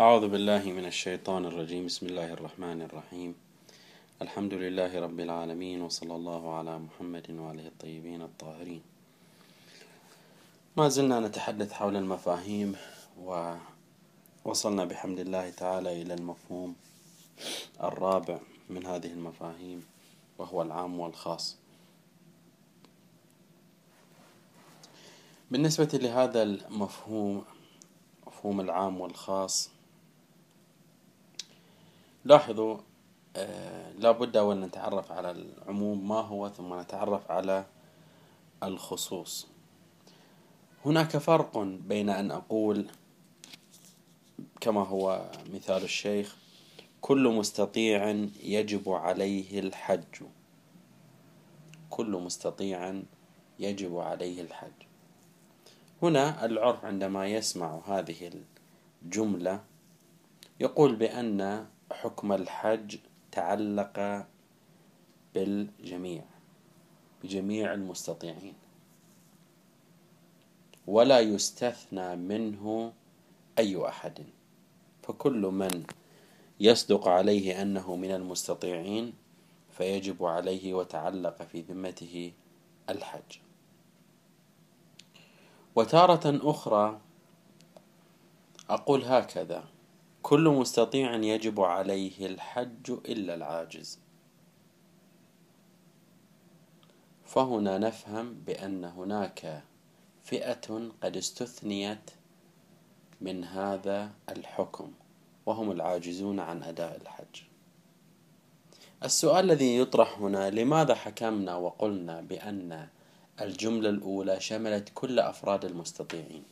أعوذ بالله من الشيطان الرجيم. بسم الله الرحمن الرحيم. الحمد لله رب العالمين وصلى الله على محمد وعليه الطيبين الطاهرين. ما زلنا نتحدث حول المفاهيم ووصلنا بحمد الله تعالى إلى المفهوم الرابع من هذه المفاهيم وهو العام والخاص. بالنسبة لهذا المفهوم مفهوم العام والخاص لاحظوا آه لا بد أن نتعرف على العموم ما هو ثم نتعرف على الخصوص. هناك فرق بين أن أقول كما هو مثال الشيخ كل مستطيع يجب عليه الحج. كل مستطيع يجب عليه الحج. هنا العرف عندما يسمع هذه الجملة يقول بأن حكم الحج تعلق بالجميع بجميع المستطيعين. ولا يستثنى منه أي أحد. فكل من يصدق عليه أنه من المستطيعين فيجب عليه وتعلق في ذمته الحج. وتارة أخرى أقول هكذا. كل مستطيع يجب عليه الحج إلا العاجز. فهنا نفهم بأن هناك فئة قد استثنيت من هذا الحكم وهم العاجزون عن أداء الحج. السؤال الذي يطرح هنا لماذا حكمنا وقلنا بأن الجملة الأولى شملت كل أفراد المستطيعين؟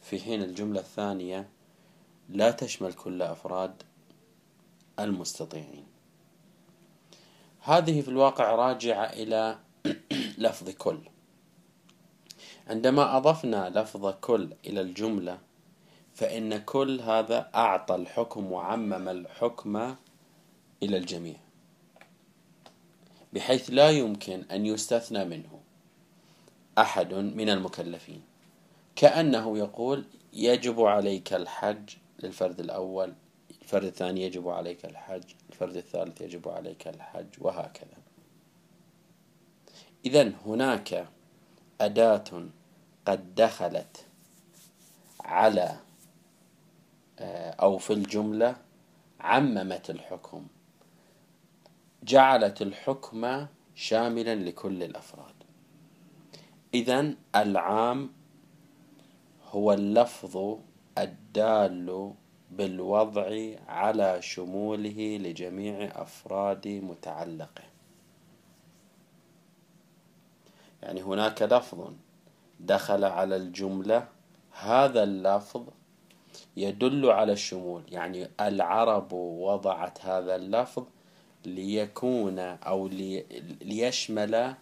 في حين الجملة الثانية لا تشمل كل أفراد المستطيعين. هذه في الواقع راجعة إلى لفظ كل. عندما أضفنا لفظ كل إلى الجملة فإن كل هذا أعطى الحكم وعمم الحكم إلى الجميع بحيث لا يمكن أن يستثنى منه أحد من المكلفين. كأنه يقول يجب عليك الحج للفرد الأول الفرد الثاني يجب عليك الحج الفرد الثالث يجب عليك الحج وهكذا. إذا هناك أداة قد دخلت على آه، أو في الجملة عممت الحكم جعلت الحكم شاملا لكل الأفراد. إذا العام هو اللفظ الدال بالوضع على شموله لجميع أفراد متعلقه. يعني هناك لفظ دخل على الجملة هذا اللفظ يدل على الشمول. يعني العرب وضعت هذا اللفظ ليكون أو ليشمل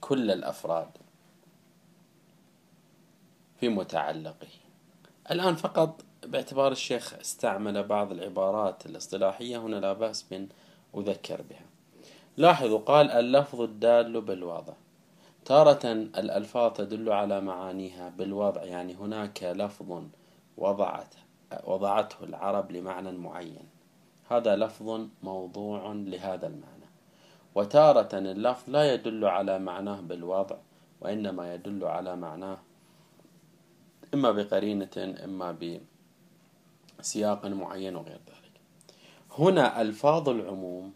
كل الأفراد في متعلقه. الآن فقط باعتبار الشيخ استعمل بعض العبارات الاصطلاحية هنا لا بأس بأن أذكر بها. لاحظوا قال اللفظ الدال بالوضع تارة الألفاظ تدل على معانيها بالوضع يعني هناك لفظ وضعت وضعته العرب لمعنى معين. هذا لفظ موضوع لهذا المعنى. وتارة اللفظ لا يدل على معناه بالوضع وإنما يدل على معناه إما بقرينة إما بسياق معين وغير ذلك. هنا ألفاظ العموم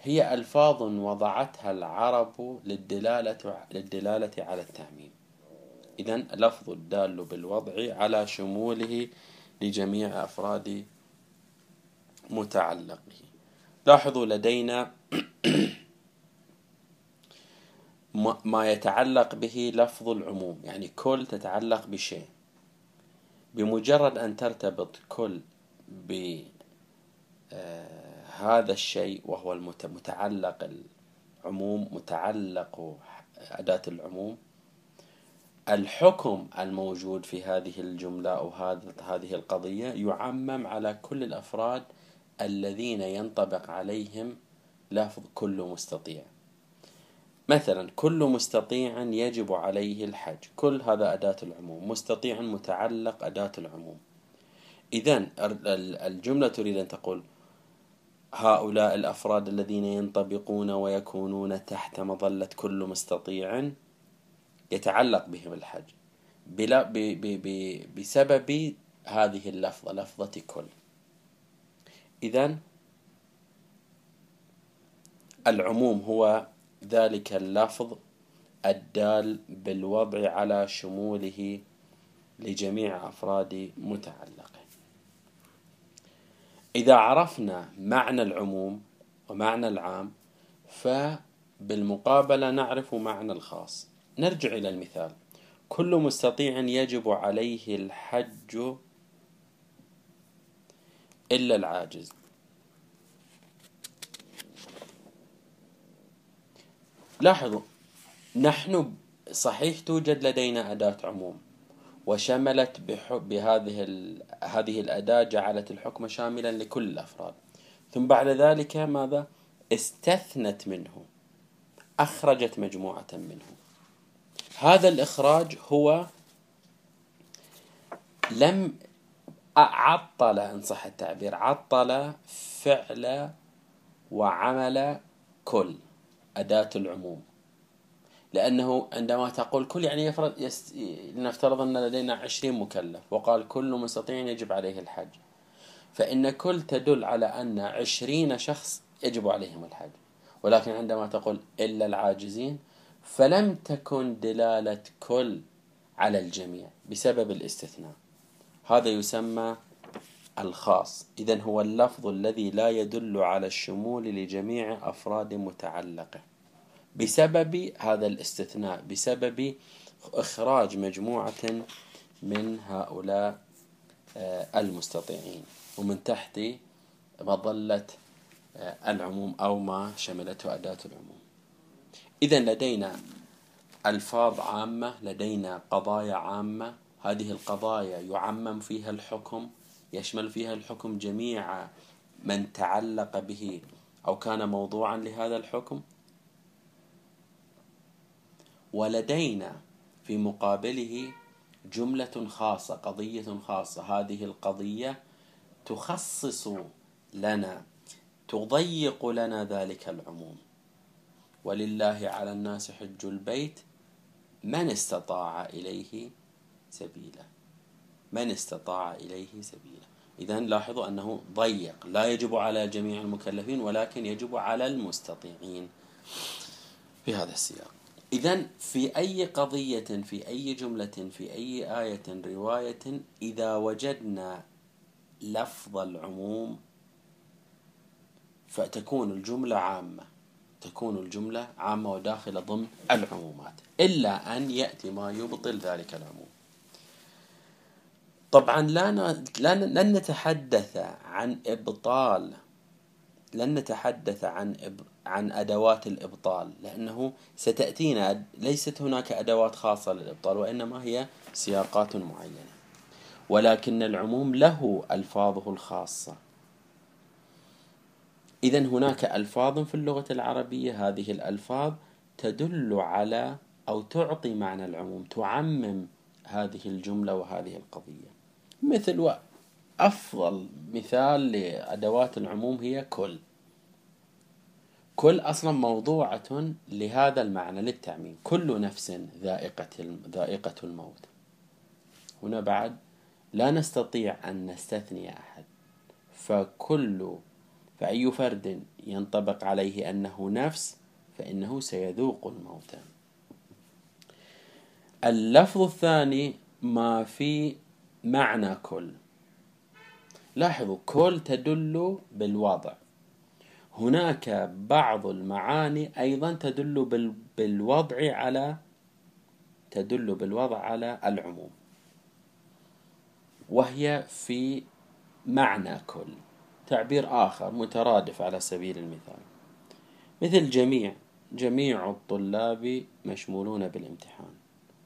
هي ألفاظ وضعتها العرب للدلالة, للدلالة على التعميم إذا لفظ الدال بالوضع على شموله لجميع أفراد متعلقه. لاحظوا لدينا ما يتعلق به لفظ العموم يعني كل تتعلق بشيء. بمجرد أن ترتبط كل بهذا آه، الشيء وهو المتعلق العموم متعلق أداة العموم الحكم الموجود في هذه الجملة أو هذه القضية يعمم على كل الأفراد الذين ينطبق عليهم لفظ كل مستطيع. مثلا كل مستطيع يجب عليه الحج. كل هذا أداة العموم. مستطيع متعلق أداة العموم. إذا الجملة تريد أن تقول هؤلاء الأفراد الذين ينطبقون ويكونون تحت مظلة كل مستطيع يتعلق بهم الحج. بلا ب ب ب بسبب هذه اللفظة لفظة كل. إذا العموم هو ذلك اللفظ الدال بالوضع على شموله لجميع أفراد متعلقه. إذا عرفنا معنى العموم ومعنى العام فبالمقابلة نعرف معنى الخاص. نرجع إلى المثال. كل مستطيع يجب عليه الحج إلا العاجز. لاحظوا نحن صحيح توجد لدينا أداة عموم وشملت بهذه هذه الأداة جعلت الحكم شاملا لكل الأفراد. ثم بعد ذلك ماذا؟ استثنت منه أخرجت مجموعة منه. هذا الإخراج هو لم عطل إن صح التعبير عطل فعل وعمل كل. أداة العموم. لأنه عندما تقول كل يعني يفرض يست... لنفترض أن لدينا عشرين مكلف وقال كل مستطيع يجب عليه الحج. فإن كل تدل على أن عشرين شخص يجب عليهم الحج. ولكن عندما تقول إلا العاجزين فلم تكن دلالة كل على الجميع بسبب الاستثناء. هذا يسمى الخاص. إذا هو اللفظ الذي لا يدل على الشمول لجميع أفراد متعلقة. بسبب هذا الاستثناء بسبب إخراج مجموعة من هؤلاء آه، المستطيعين. ومن تحت مظلة آه، العموم أو ما شملته أداة العموم. إذا لدينا ألفاظ عامة لدينا قضايا عامة. هذه القضايا يعمم فيها الحكم يشمل فيها الحكم جميع من تعلق به أو كان موضوعا لهذا الحكم؟ ولدينا في مقابله جملة خاصة قضية خاصة. هذه القضية تخصص لنا تضيق لنا ذلك العموم. ولله على الناس حج البيت من استطاع إليه سبيلا من استطاع إليه سبيلا. إذا لاحظوا أنه ضيق لا يجب على جميع المكلفين ولكن يجب على المستطيعين في هذا السياق. إذا في أي قضية في أي جملة في أي آية رواية إذا وجدنا لفظ العموم فتكون الجملة عامة. تكون الجملة عامة وداخلة ضمن العمومات إلا أن يأتي ما يبطل ذلك العموم. طبعا لا لن نتحدث عن إبطال لن نتحدث عن عن أدوات الإبطال لأنه ستأتينا ليست هناك أدوات خاصة للإبطال وإنما هي سياقات معينة. ولكن العموم له ألفاظه الخاصة. إذا هناك ألفاظ في اللغة العربية هذه الألفاظ تدل على أو تعطي معنى العموم تعمم هذه الجملة وهذه القضية. مثل أفضل مثال لأدوات العموم هي كل. كل أصلا موضوعة لهذا المعنى للتعميم. كل نفس ذائقة ذائقة الموت. هنا بعد لا نستطيع أن نستثني أحد. فكل فأي فرد ينطبق عليه أنه نفس فإنه سيذوق الموت. اللفظ الثاني ما في معنى كل. لاحظوا كل تدل بالوضع. هناك بعض المعاني أيضا تدل بالوضع على تدل بالوضع على العموم. وهي في معنى كل. تعبير آخر مترادف على سبيل المثال. مثل جميع جميع الطلاب مشمولون بالامتحان.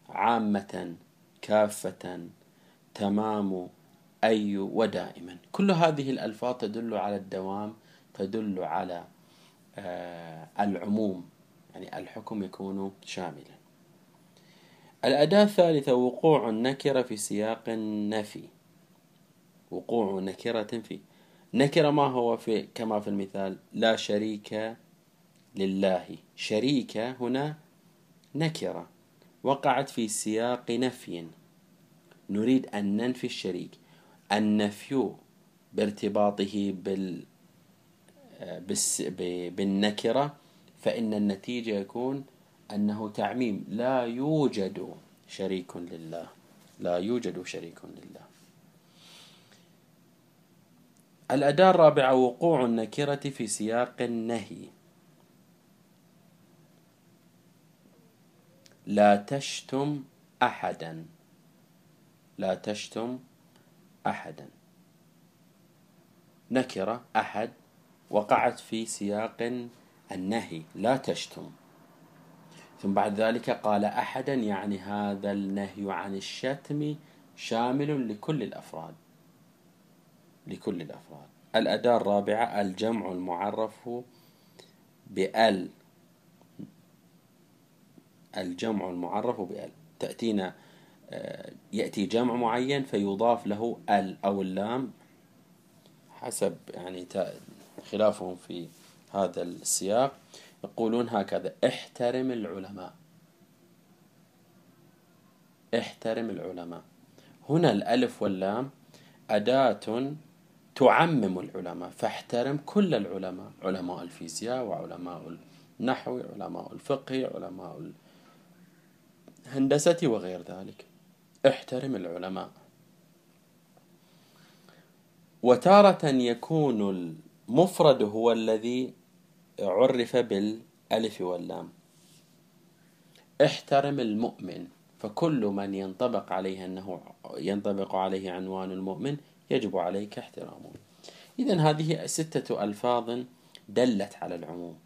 عامة كافة تمام أي ودائما. كل هذه الألفاظ تدل على الدوام تدل على آه، العموم يعني الحكم يكون شاملا. الأداة الثالثة وقوع النكرة في سياق النفي. وقوع نكرة فيه نكرة ما هو في كما في المثال لا شريك لله. شريك هنا نكرة. وقعت في سياق نفي. نريد أن ننفي الشريك النفي بارتباطه بال بالنكرة فإن النتيجة يكون أنه تعميم. لا يوجد شريك لله. لا يوجد شريك لله. الأداة الرابعة وقوع النكرة في سياق النهي. لا تشتم أحدا. لا تشتم أحدا. نكرة أحد وقعت في سياق النهي لا تشتم. ثم بعد ذلك قال أحدا يعني هذا النهي عن الشتم شامل لكل الأفراد. لكل الأفراد. الأداة الرابعة الجمع المعرف بأل. الجمع المعرف بأل. تأتينا يأتي جمع معين فيضاف له ال أو اللام حسب يعني خلافهم في هذا السياق. يقولون هكذا احترم العلماء. احترم العلماء. هنا الألف واللام أداة تعمم العلماء فاحترم كل العلماء علماء الفيزياء وعلماء النحو علماء الفقه علماء الهندسة وغير ذلك. احترم العلماء. وتارة يكون المفرد هو الذي عرف بالألف واللام. احترم المؤمن فكل من ينطبق عليه أنه ينطبق عليه عنوان المؤمن يجب عليك احترامه. إذا هذه ستة ألفاظ دلت على العموم.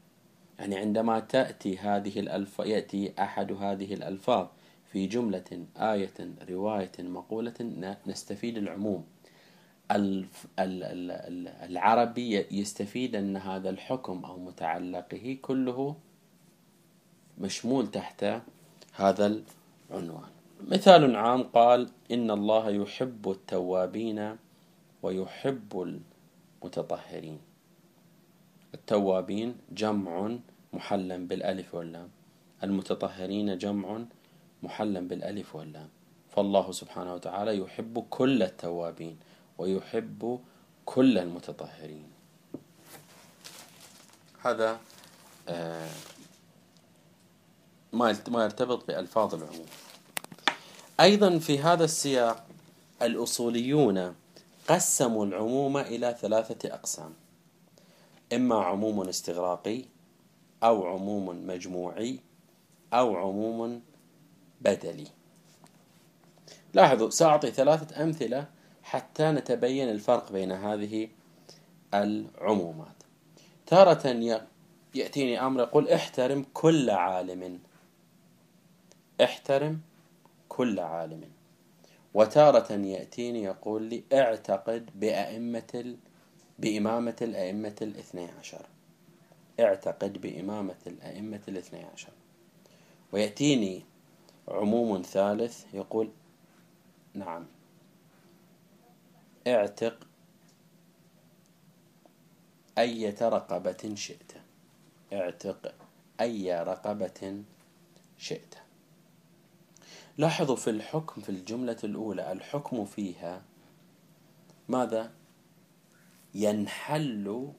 يعني عندما تأتي هذه الألف يأتي أحد هذه الألفاظ في جملة آية رواية مقولة نستفيد العموم. العربي يستفيد أن هذا الحكم أو متعلقه كله مشمول تحت هذا العنوان. مثال عام قال إن الله يحب التوابين ويحب المتطهرين. التوابين جمع محلا بالألف واللام. المتطهرين جمع محلا بالألف واللام. فالله سبحانه وتعالى يحب كل التوابين ويحب كل المتطهرين. هذا آه، ما يرتبط بألفاظ العموم. أيضا في هذا السياق الأصوليون قسموا العموم إلى ثلاثة أقسام. إما عموم استغراقي أو عموم مجموعي أو عموم بدلي. لاحظوا سأعطي ثلاثة أمثلة حتى نتبين الفرق بين هذه العمومات. تارة يأتيني أمر يقول احترم كل عالم. احترم كل عالم. وتارة يأتيني يقول لي اعتقد بأئمة بإمامة الأئمة الاثني عشر. اعتقد بإمامة الأئمة الاثني عشر. ويأتيني عموم ثالث يقول نعم. اعتق أية رقبة شئت. اعتق أي رقبة شئت. لاحظوا في الحكم في الجملة الأولى الحكم فيها ماذا؟ ينحل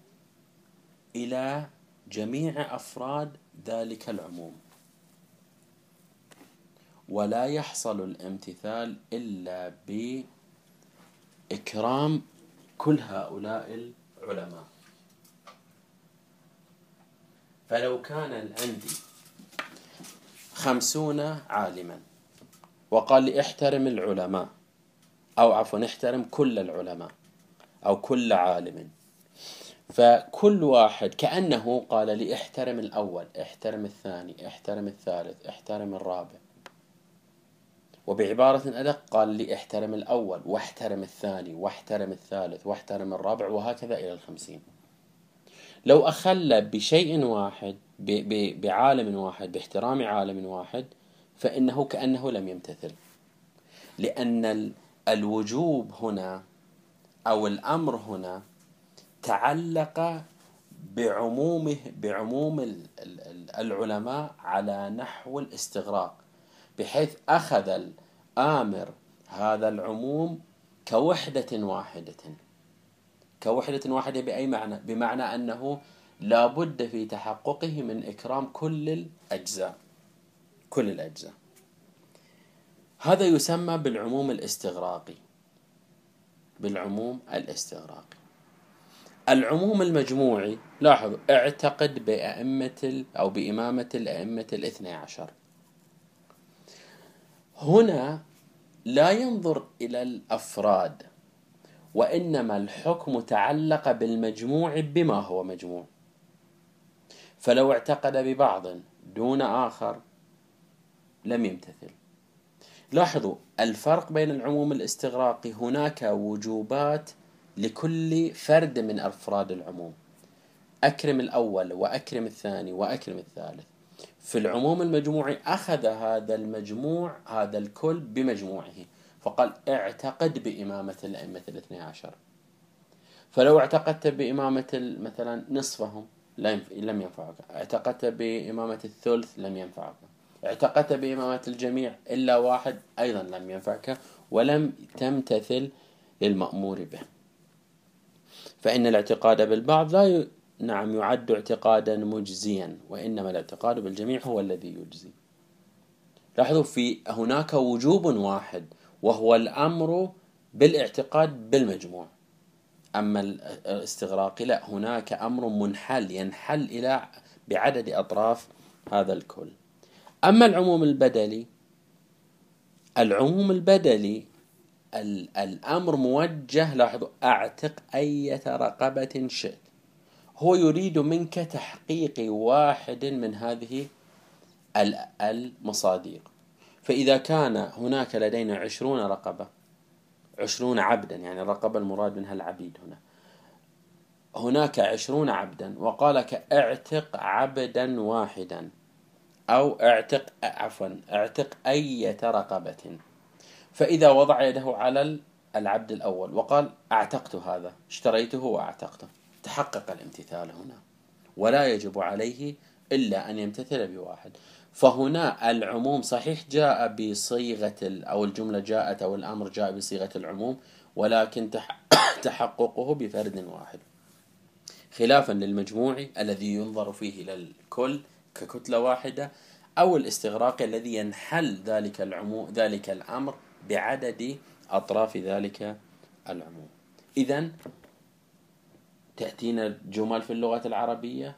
إلى جميع أفراد ذلك العموم. ولا يحصل الامتثال إلا بإكرام كل هؤلاء العلماء. فلو كان عندي خمسون عالما وقال لي احترم العلماء أو عفوا احترم كل العلماء أو كل عالم. فكل واحد كأنه قال لي احترم الأول احترم الثاني احترم الثالث احترم الرابع. وبعبارة أدق قال لي احترم الأول واحترم الثاني واحترم الثالث واحترم الرابع وهكذا إلى الخمسين. لو أخل بشيء واحد بعالم واحد باحترام عالم واحد فإنه كأنه لم يمتثل. لأن الوجوب هنا أو الأمر هنا تعلق بعمومه بعموم العلماء على نحو الاستغراق. بحيث أخذ الآمر هذا العموم كوحدة واحدة. كوحدة واحدة بأي معنى؟ بمعنى أنه لا بد في تحققه من إكرام كل الأجزاء. كل الأجزاء. هذا يسمى بالعموم الاستغراقي. بالعموم الاستغراقي. العموم المجموعي لاحظوا اعتقد بأئمة أو بإمامة الأئمة الاثني عشر. هنا لا ينظر إلى الأفراد وإنما الحكم تعلق بالمجموع بما هو مجموع. فلو اعتقد ببعض دون آخر لم يمتثل. لاحظوا الفرق بين العموم الاستغراقي هناك وجوبات لكل فرد من أفراد العموم. أكرم الأول وأكرم الثاني وأكرم الثالث. في العموم المجموعي أخذ هذا المجموع هذا الكل بمجموعه فقال اعتقد بإمامة الأئمة الاثني عشر. فلو اعتقدت بإمامة مثلا نصفهم لم ينفعك. اعتقدت بإمامة الثلث لم ينفعك. اعتقدت بإمامة الجميع إلا واحد أيضا لم ينفعك ولم تمتثل للمأمور به. فإن الاعتقاد بالبعض لا. نعم يعد اعتقادا مجزيا وإنما الاعتقاد بالجميع هو الذي يجزي. لاحظوا في هناك وجوب واحد وهو الأمر بالاعتقاد بالمجموع. أما الاستغراق لا هناك أمر منحل ينحل إلى بعدد أطراف هذا الكل. أما العموم البدلي العموم البدلي الأمر موجه لاحظوا أعتق أية رقبة شئت. هو يريد منك تحقيق واحد من هذه المصاديق. فإذا كان هناك لدينا عشرون رقبة عشرون عبدا يعني الرقبة المراد منها العبيد هنا. هناك عشرون عبدا وقال لك اعتق عبدا واحدا أو اعتق عفوا اعتق أية رقبة. فإذا وضع يده على العبد الأول وقال أعتقت هذا اشتريته وأعتقته. تحقق الامتثال هنا ولا يجب عليه إلا أن يمتثل بواحد. فهنا العموم صحيح جاء بصيغة أو الجملة جاءت أو الأمر جاء بصيغة العموم ولكن تحققه بفرد واحد. خلافا للمجموع الذي ينظر فيه إلى الكل ككتلة واحدة أو الاستغراق الذي ينحل ذلك العموم ذلك الأمر بعدد أطراف ذلك العموم. إذا تأتينا جمل في اللغة العربية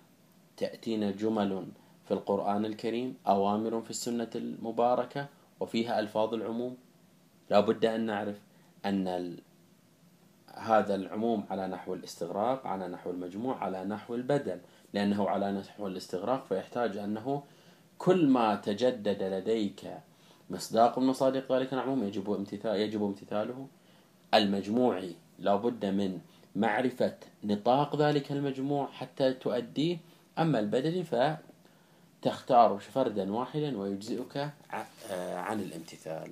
تأتينا جمل في القرآن الكريم أوامر في السنة المباركة وفيها ألفاظ العموم. لا بد أن نعرف أن هذا العموم على نحو الاستغراق على نحو المجموع على نحو البدل لأنه على نحو الاستغراق فيحتاج أنه كل ما تجدد لديك مصداق من مصادق ذلك العموم يجب امتثال يجب امتثاله المجموعي. لا بد من معرفة نطاق ذلك المجموع حتى تؤديه. أما البدلي فتختار فردا واحدا ويجزئك عن الامتثال.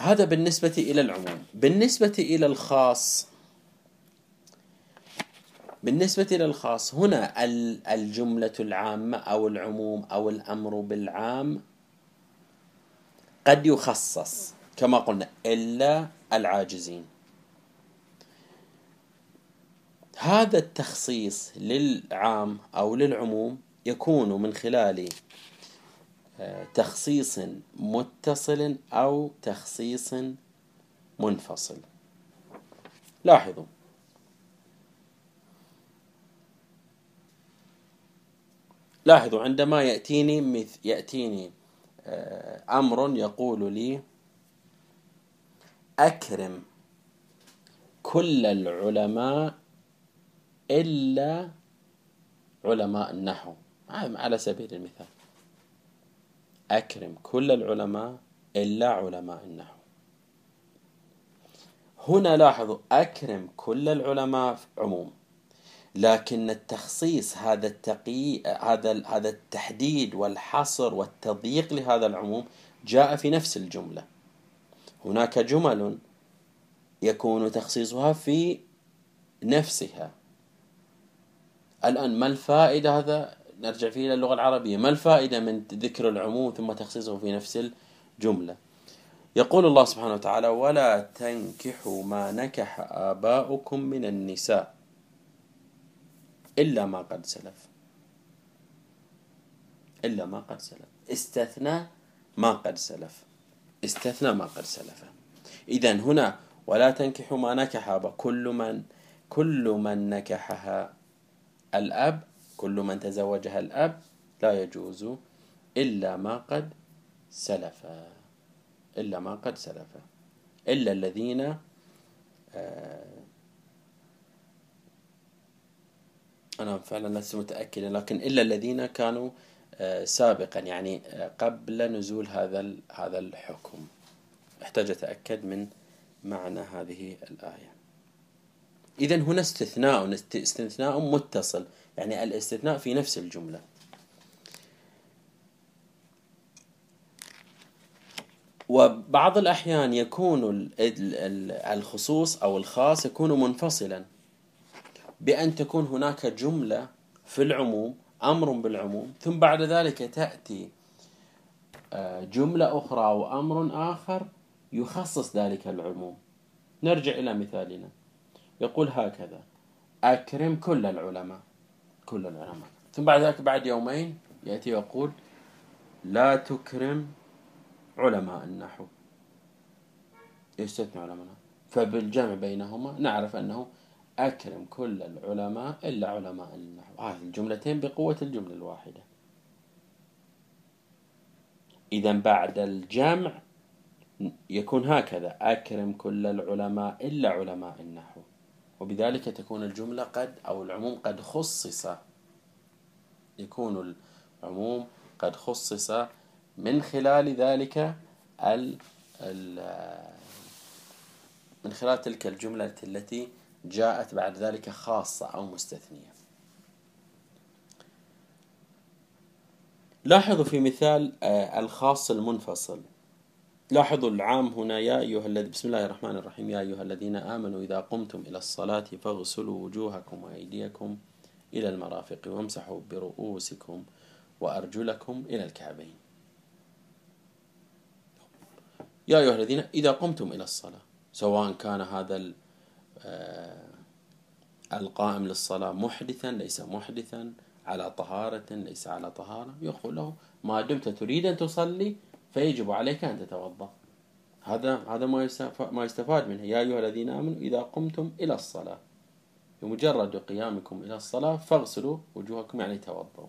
هذا بالنسبة إلى العموم. بالنسبة إلى الخاص بالنسبة إلى الخاص هنا الجملة العامة أو العموم أو الأمر بالعام قد يخصص. كما قلنا إلا العاجزين. هذا التخصيص للعام أو للعموم يكون من خلال آه، تخصيص متصل أو تخصيص منفصل. لاحظوا. لاحظوا عندما يأتيني مث يأتيني آه، أمر يقول لي أكرم كل العلماء إلا علماء النحو. على سبيل المثال. أكرم كل العلماء إلا علماء النحو. هنا لاحظوا أكرم كل العلماء عموم. لكن التخصيص هذا التقي هذا هذا التحديد والحصر والتضييق لهذا العموم جاء في نفس الجملة. هناك جمل يكون تخصيصها في نفسها. الآن ما الفائدة هذا؟ نرجع فيه إلى اللغة العربية. ما الفائدة من ذكر العموم ثم تخصيصه في نفس الجملة؟ يقول الله سبحانه وتعالى ولا تنكحوا ما نكح آباؤكم من النساء إلا ما قد سلف. إلا ما قد سلف. استثنى ما قد سلف. استثنى ما قد سلف إذا هنا ولا تنكحوا ما نكح كل من كل من نكحها الأب كل من تزوجها الأب لا يجوز إلا ما قد سلف إلا ما قد سلف إلا الذين آه، أنا فعلا لست متأكدا لكن إلا الذين كانوا سابقا يعني قبل نزول هذا هذا الحكم. أحتاج أتأكد من معنى هذه الآية. إذا هنا استثناء استثناء متصل. يعني الاستثناء في نفس الجملة. وبعض الأحيان يكون الخصوص أو الخاص يكون منفصلا. بأن تكون هناك جملة في العموم أمر بالعموم. ثم بعد ذلك تأتي آه، جملة أخرى أو أمر آخر يخصص ذلك العموم. نرجع إلى مثالنا. يقول هكذا أكرم كل العلماء كل العلماء. ثم بعد ذلك بعد يومين يأتي يقول لا تكرم علماء النحو. يستثنى علماء فبالجمع بينهما نعرف أنه أكرم كل العلماء إلا علماء النحو. هذه الجملتين بقوة الجملة الواحدة. إذا بعد الجمع يكون هكذا. أكرم كل العلماء إلا علماء النحو. وبذلك تكون الجملة قد أو العموم قد خصص. يكون العموم قد خصص من خلال ذلك ال من خلال تلك الجملة التي جاءت بعد ذلك خاصة أو مستثنية. لاحظوا في مثال آه، الخاص المنفصل. لاحظوا العام هنا يا أيها الذي بسم الله الرحمن الرحيم. يا أيها الذين آمنوا إذا قمتم إلى الصلاة فاغسلوا وجوهكم وأيديكم إلى المرافق وامسحوا برؤوسكم وأرجلكم إلى الكعبين. يا أيها الذين إذا قمتم إلى الصلاة سواء كان هذا القائم للصلاة محدثا ليس محدثا على طهارة ليس على طهارة. يقول له ما دمت تريد أن تصلي فيجب عليك أن تتوضأ. هذا هذا ما ما يستفاد منه. يا أيها الذين آمنوا إذا قمتم إلى الصلاة بمجرد قيامكم إلى الصلاة فاغسلوا وجوهكم يعني توضأوا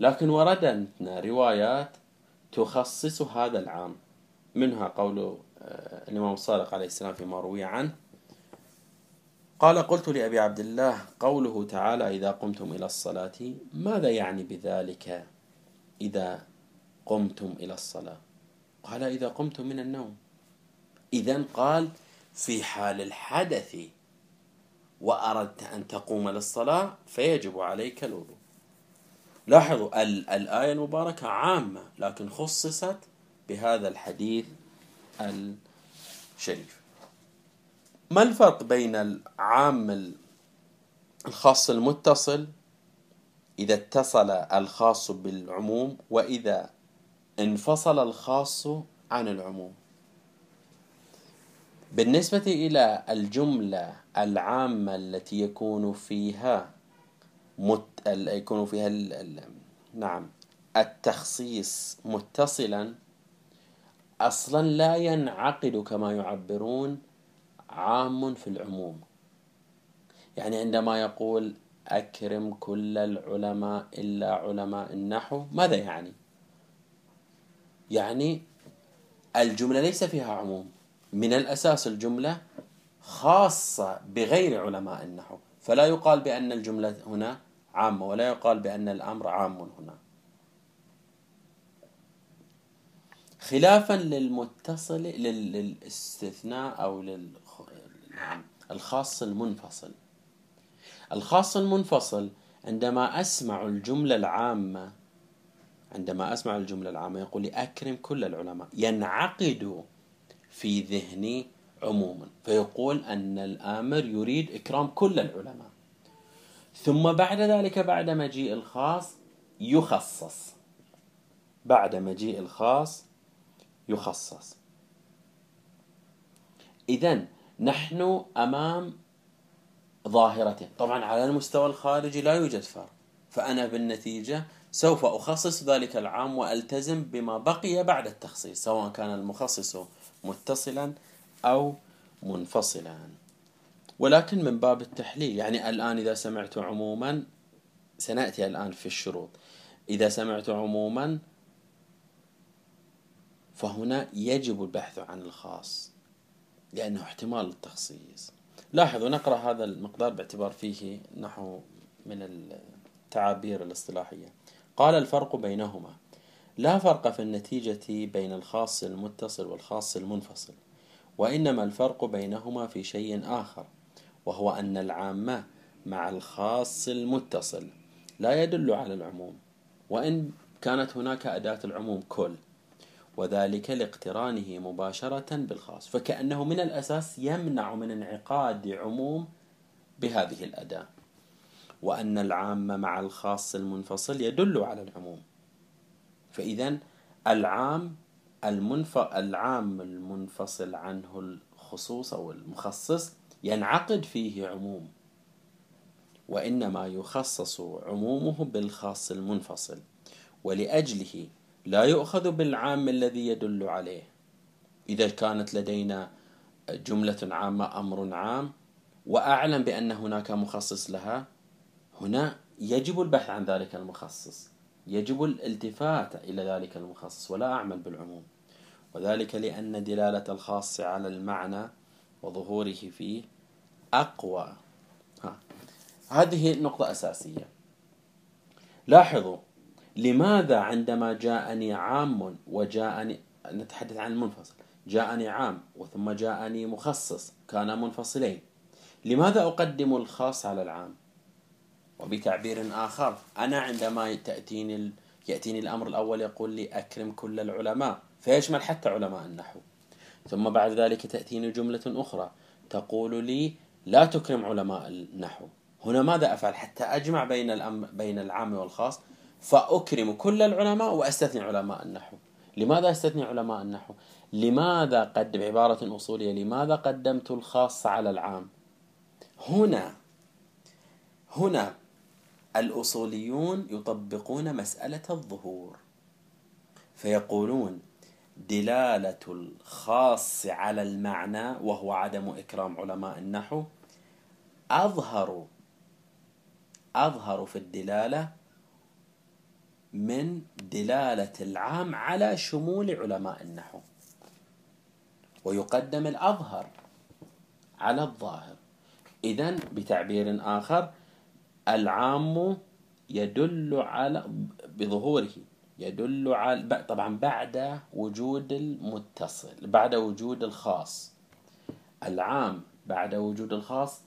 لكن وردتنا روايات تخصص هذا العام. منها قول آه، الإمام الصادق عليه السلام فيما روي عنه قال قلت لأبي عبد الله قوله تعالى إذا قمتم إلى الصلاة ماذا يعني بذلك إذا قمتم إلى الصلاة؟ قال إذا قمتم من النوم. إذا قال في حال الحدث وأردت أن تقوم للصلاة فيجب عليك الوضوء. لاحظوا الآية المباركة عامة لكن خصصت بهذا الحديث الشريف. ما الفرق بين العام الخاص المتصل إذا اتصل الخاص بالعموم وإذا انفصل الخاص عن العموم؟ بالنسبة إلى الجملة العامة التي يكون فيها مت... يكون فيها ال... نعم التخصيص متصلا أصلا لا ينعقد كما يعبرون عام في العموم. يعني عندما يقول أكرم كل العلماء إلا علماء النحو ماذا يعني؟ يعني الجملة ليس فيها عموم. من الأساس الجملة خاصة بغير علماء النحو. فلا يقال بأن الجملة هنا عامة ولا يقال بأن الأمر عام هنا. خلافا للمتصل للاستثناء أو للخاص المنفصل. الخاص المنفصل عندما أسمع الجملة العامة عندما أسمع الجملة العامة يقول لي أكرم كل العلماء ينعقد في ذهني عموما فيقول أن الآمر يريد إكرام كل العلماء. ثم بعد ذلك بعد مجيء الخاص يخصص. بعد مجيء الخاص يخصص. إذا نحن أمام ظاهرة طبعا على المستوى الخارجي لا يوجد فرق فأنا بالنتيجة سوف أخصص ذلك العام وألتزم بما بقي بعد التخصيص سواء كان المخصص متصلا أو منفصلا. ولكن من باب التحليل يعني الآن إذا سمعت عموما سنأتي الآن في الشروط. إذا سمعت عموما فهنا يجب البحث عن الخاص. لأنه احتمال التخصيص. لاحظوا نقرأ هذا المقدار باعتبار فيه نحو من التعابير الاصطلاحية. قال الفرق بينهما. لا فرق في النتيجة بين الخاص المتصل والخاص المنفصل وإنما الفرق بينهما في شيء آخر وهو أن العامة مع الخاص المتصل لا يدل على العموم وإن كانت هناك أداة العموم كل وذلك لاقترانه مباشرة بالخاص. فكأنه من الأساس يمنع من انعقاد عموم بهذه الأداة. وأن العام مع الخاص المنفصل يدل على العموم. فإذا العام المنف... العام المنفصل عنه الخصوص أو المخصص ينعقد فيه عموم. وإنما يخصص عمومه بالخاص المنفصل. ولأجله لا يؤخذ بالعام الذي يدل عليه. إذا كانت لدينا جملة عامة أمر عام وأعلم بأن هناك مخصص لها هنا يجب البحث عن ذلك المخصص. يجب الالتفات إلى ذلك المخصص ولا أعمل بالعموم. وذلك لأن دلالة الخاص على المعنى وظهوره فيه أقوى. ها. هذه نقطة أساسية. لاحظوا لماذا عندما جاءني عام وجاءني نتحدث عن المنفصل. جاءني عام وثم جاءني مخصص كانا منفصلين. لماذا أقدم الخاص على العام؟ وبتعبير آخر أنا عندما تأتيني ال... يأتيني الأمر الأول يقول لي أكرم كل العلماء. فيشمل حتى علماء النحو. ثم بعد ذلك تأتيني جملة أخرى. تقول لي لا تكرم علماء النحو. هنا ماذا أفعل حتى أجمع بين الأم بين العام والخاص؟ فأكرم كل العلماء وأستثني علماء النحو. لماذا أستثني علماء النحو؟ لماذا قد بعبارة أصولية لماذا قدمت الخاص على العام؟ هنا هنا الأصوليون يطبقون مسألة الظهور. فيقولون دلالة الخاص على المعنى وهو عدم إكرام علماء النحو. أظهر أظهر في الدلالة من دلالة العام على شمول علماء النحو. ويقدم الأظهر على الظاهر. إذا بتعبير آخر العام يدل على بظهوره يدل على طبعا بعد وجود المتصل بعد وجود الخاص. العام بعد وجود الخاص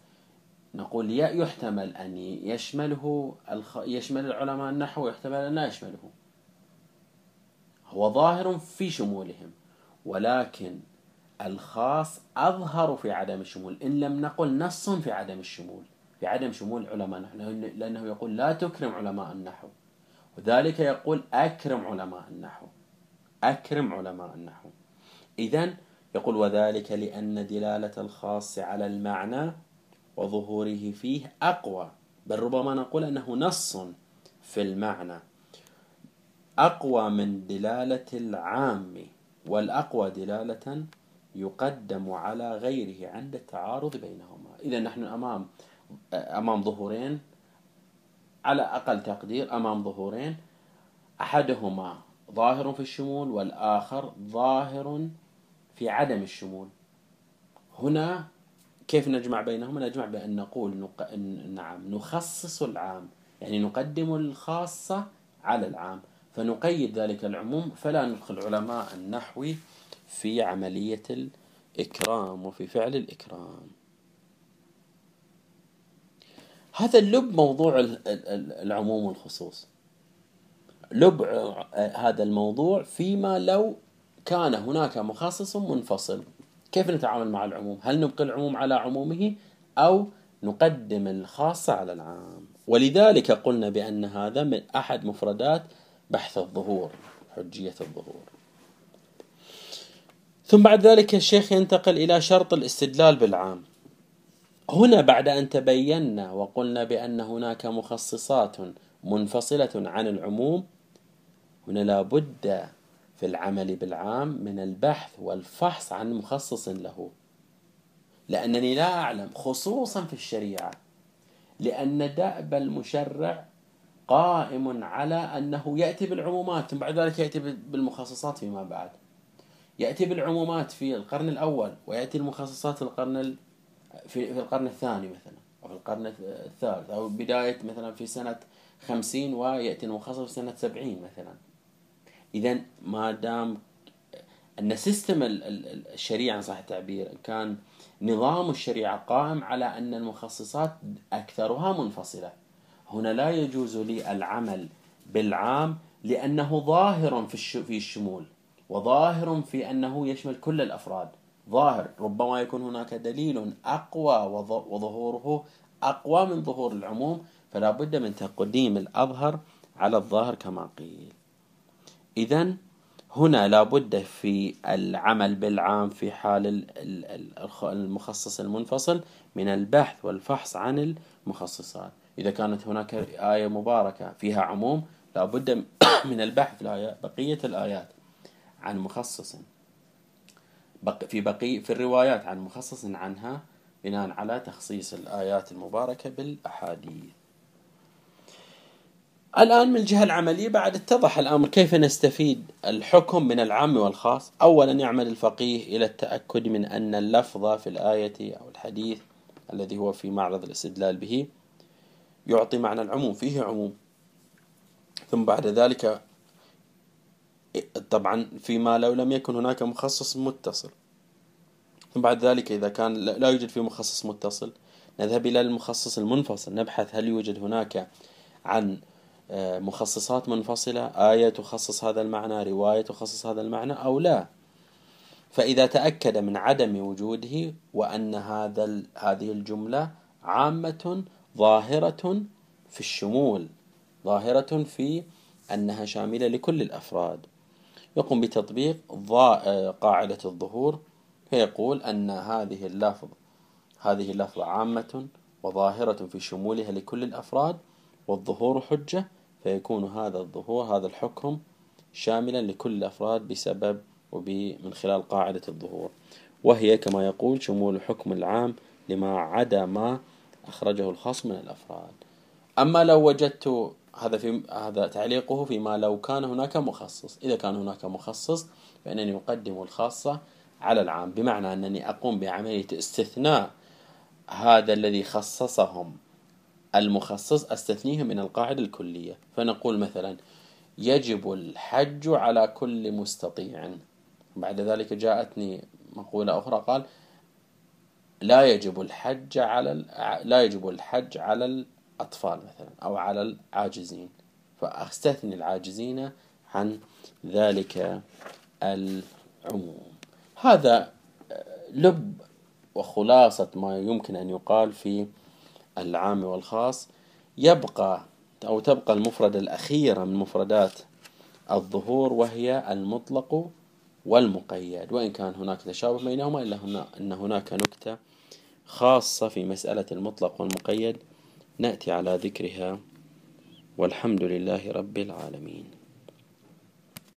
نقول يحتمل أن يشمله يشمل العلماء النحو ويحتمل أن لا يشمله. هو ظاهر في شمولهم ولكن الخاص أظهر في عدم الشمول. إن لم نقل نص في عدم الشمول في عدم شمول علماء النحو لأنه يقول لا تكرم علماء النحو. وذلك يقول أكرم علماء النحو أكرم علماء النحو. إذا يقول وذلك لأن دلالة الخاص على المعنى وظهوره فيه أقوى بل ربما نقول أنه نص في المعنى. أقوى من دلالة العام والأقوى دلالة يقدم على غيره عند التعارض بينهما. إذا نحن أمام أمام ظهورين على أقل تقدير أمام ظهورين أحدهما ظاهر في الشمول والآخر ظاهر في عدم الشمول. هنا كيف نجمع بينهما؟ نجمع بأن نقول نق... نعم نخصص العام. يعني نقدم الخاصة على العام. فنقيد ذلك العموم. فلا ندخل علماء النحو في عملية الإكرام وفي فعل الإكرام. هذا اللب موضوع العموم والخصوص. لب هذا الموضوع فيما لو كان هناك مخصص منفصل. كيف نتعامل مع العموم؟ هل نبقي العموم على عمومه أو نقدم الخاص على العام؟ ولذلك قلنا بأن هذا من أحد مفردات بحث الظهور حجية الظهور. ثم بعد ذلك الشيخ ينتقل إلى شرط الاستدلال بالعام. هنا بعد أن تبينا وقلنا بأن هناك مخصصات منفصلة عن العموم هنا لابد في العمل بالعام من البحث والفحص عن مخصص له. لأنني لا أعلم خصوصا في الشريعة لأن دأب المشرع قائم على أنه يأتي بالعمومات ثم بعد ذلك يأتي بالمخصصات فيما بعد. يأتي بالعمومات في القرن الأول ويأتي المخصصات القرن في القرن الثاني مثلا أو في القرن الثالث أو بداية مثلا في سنة خمسين ويأتي المخصص في سنة سبعين مثلا. إذا ما دام أن سيستم الشريعة صح التعبير كان نظام الشريعة قائم على أن المخصصات أكثرها منفصلة. هنا لا يجوز لي العمل بالعام لأنه ظاهر في الشمول وظاهر في أنه يشمل كل الأفراد. ظاهر ربما يكون هناك دليل أقوى وظهوره أقوى من ظهور العموم فلا بد من تقديم الأظهر على الظاهر كما قيل. إذا هنا لابد في العمل بالعام في حال المخصص المنفصل من البحث والفحص عن المخصصات. إذا كانت هناك آية مباركة فيها عموم لابد من البحث بقية الآيات عن مخصص. في بقي في الروايات عن مخصص عنها بناء على تخصيص الآيات المباركة بالأحاديث. الآن من الجهة العملية بعد اتضح الأمر كيف نستفيد الحكم من العام والخاص. أولا يعمل الفقيه إلى التأكد من أن اللفظ في الآية أو الحديث الذي هو في معرض الاستدلال به يعطي معنى العموم فيه عموم. ثم بعد ذلك طبعا فيما لو لم يكن هناك مخصص متصل. ثم بعد ذلك إذا كان لا يوجد فيه مخصص متصل نذهب إلى المخصص المنفصل نبحث هل يوجد هناك عن مخصصات منفصلة آية تخصص هذا المعنى رواية تخصص هذا المعنى أو لا. فإذا تأكد من عدم وجوده وأن هذا هذه الجملة عامة ظاهرة في الشمول ظاهرة في أنها شاملة لكل الأفراد. يقوم بتطبيق آه، قاعدة الظهور فيقول أن هذه اللفظ هذه اللفظة عامة وظاهرة في شمولها لكل الأفراد والظهور حجة فيكون هذا الظهور هذا الحكم شاملا لكل الأفراد بسبب ومن خلال قاعدة الظهور. وهي كما يقول شمول الحكم العام لما عدا ما أخرجه الخاص من الأفراد. أما لو وجدت هذا في هذا تعليقه فيما لو كان هناك مخصص. إذا كان هناك مخصص فإنني أقدم الخاصة على العام. بمعنى أنني أقوم بعملية استثناء هذا الذي خصصهم. المخصص أستثنيه من القاعدة الكلية. فنقول مثلا يجب الحج على كل مستطيع. بعد ذلك جاءتني مقولة أخرى قال لا يجب الحج على لا يجب الحج على الأطفال مثلا أو على العاجزين. فأستثني العاجزين عن ذلك العموم. هذا لب وخلاصة ما يمكن أن يقال في العام والخاص يبقى أو تبقى المفردة الأخيرة من مفردات الظهور وهي المطلق والمقيد. وإن كان هناك تشابه بينهما إلا هنا أن هناك نكتة خاصة في مسألة المطلق والمقيد نأتي على ذكرها. والحمد لله رب العالمين.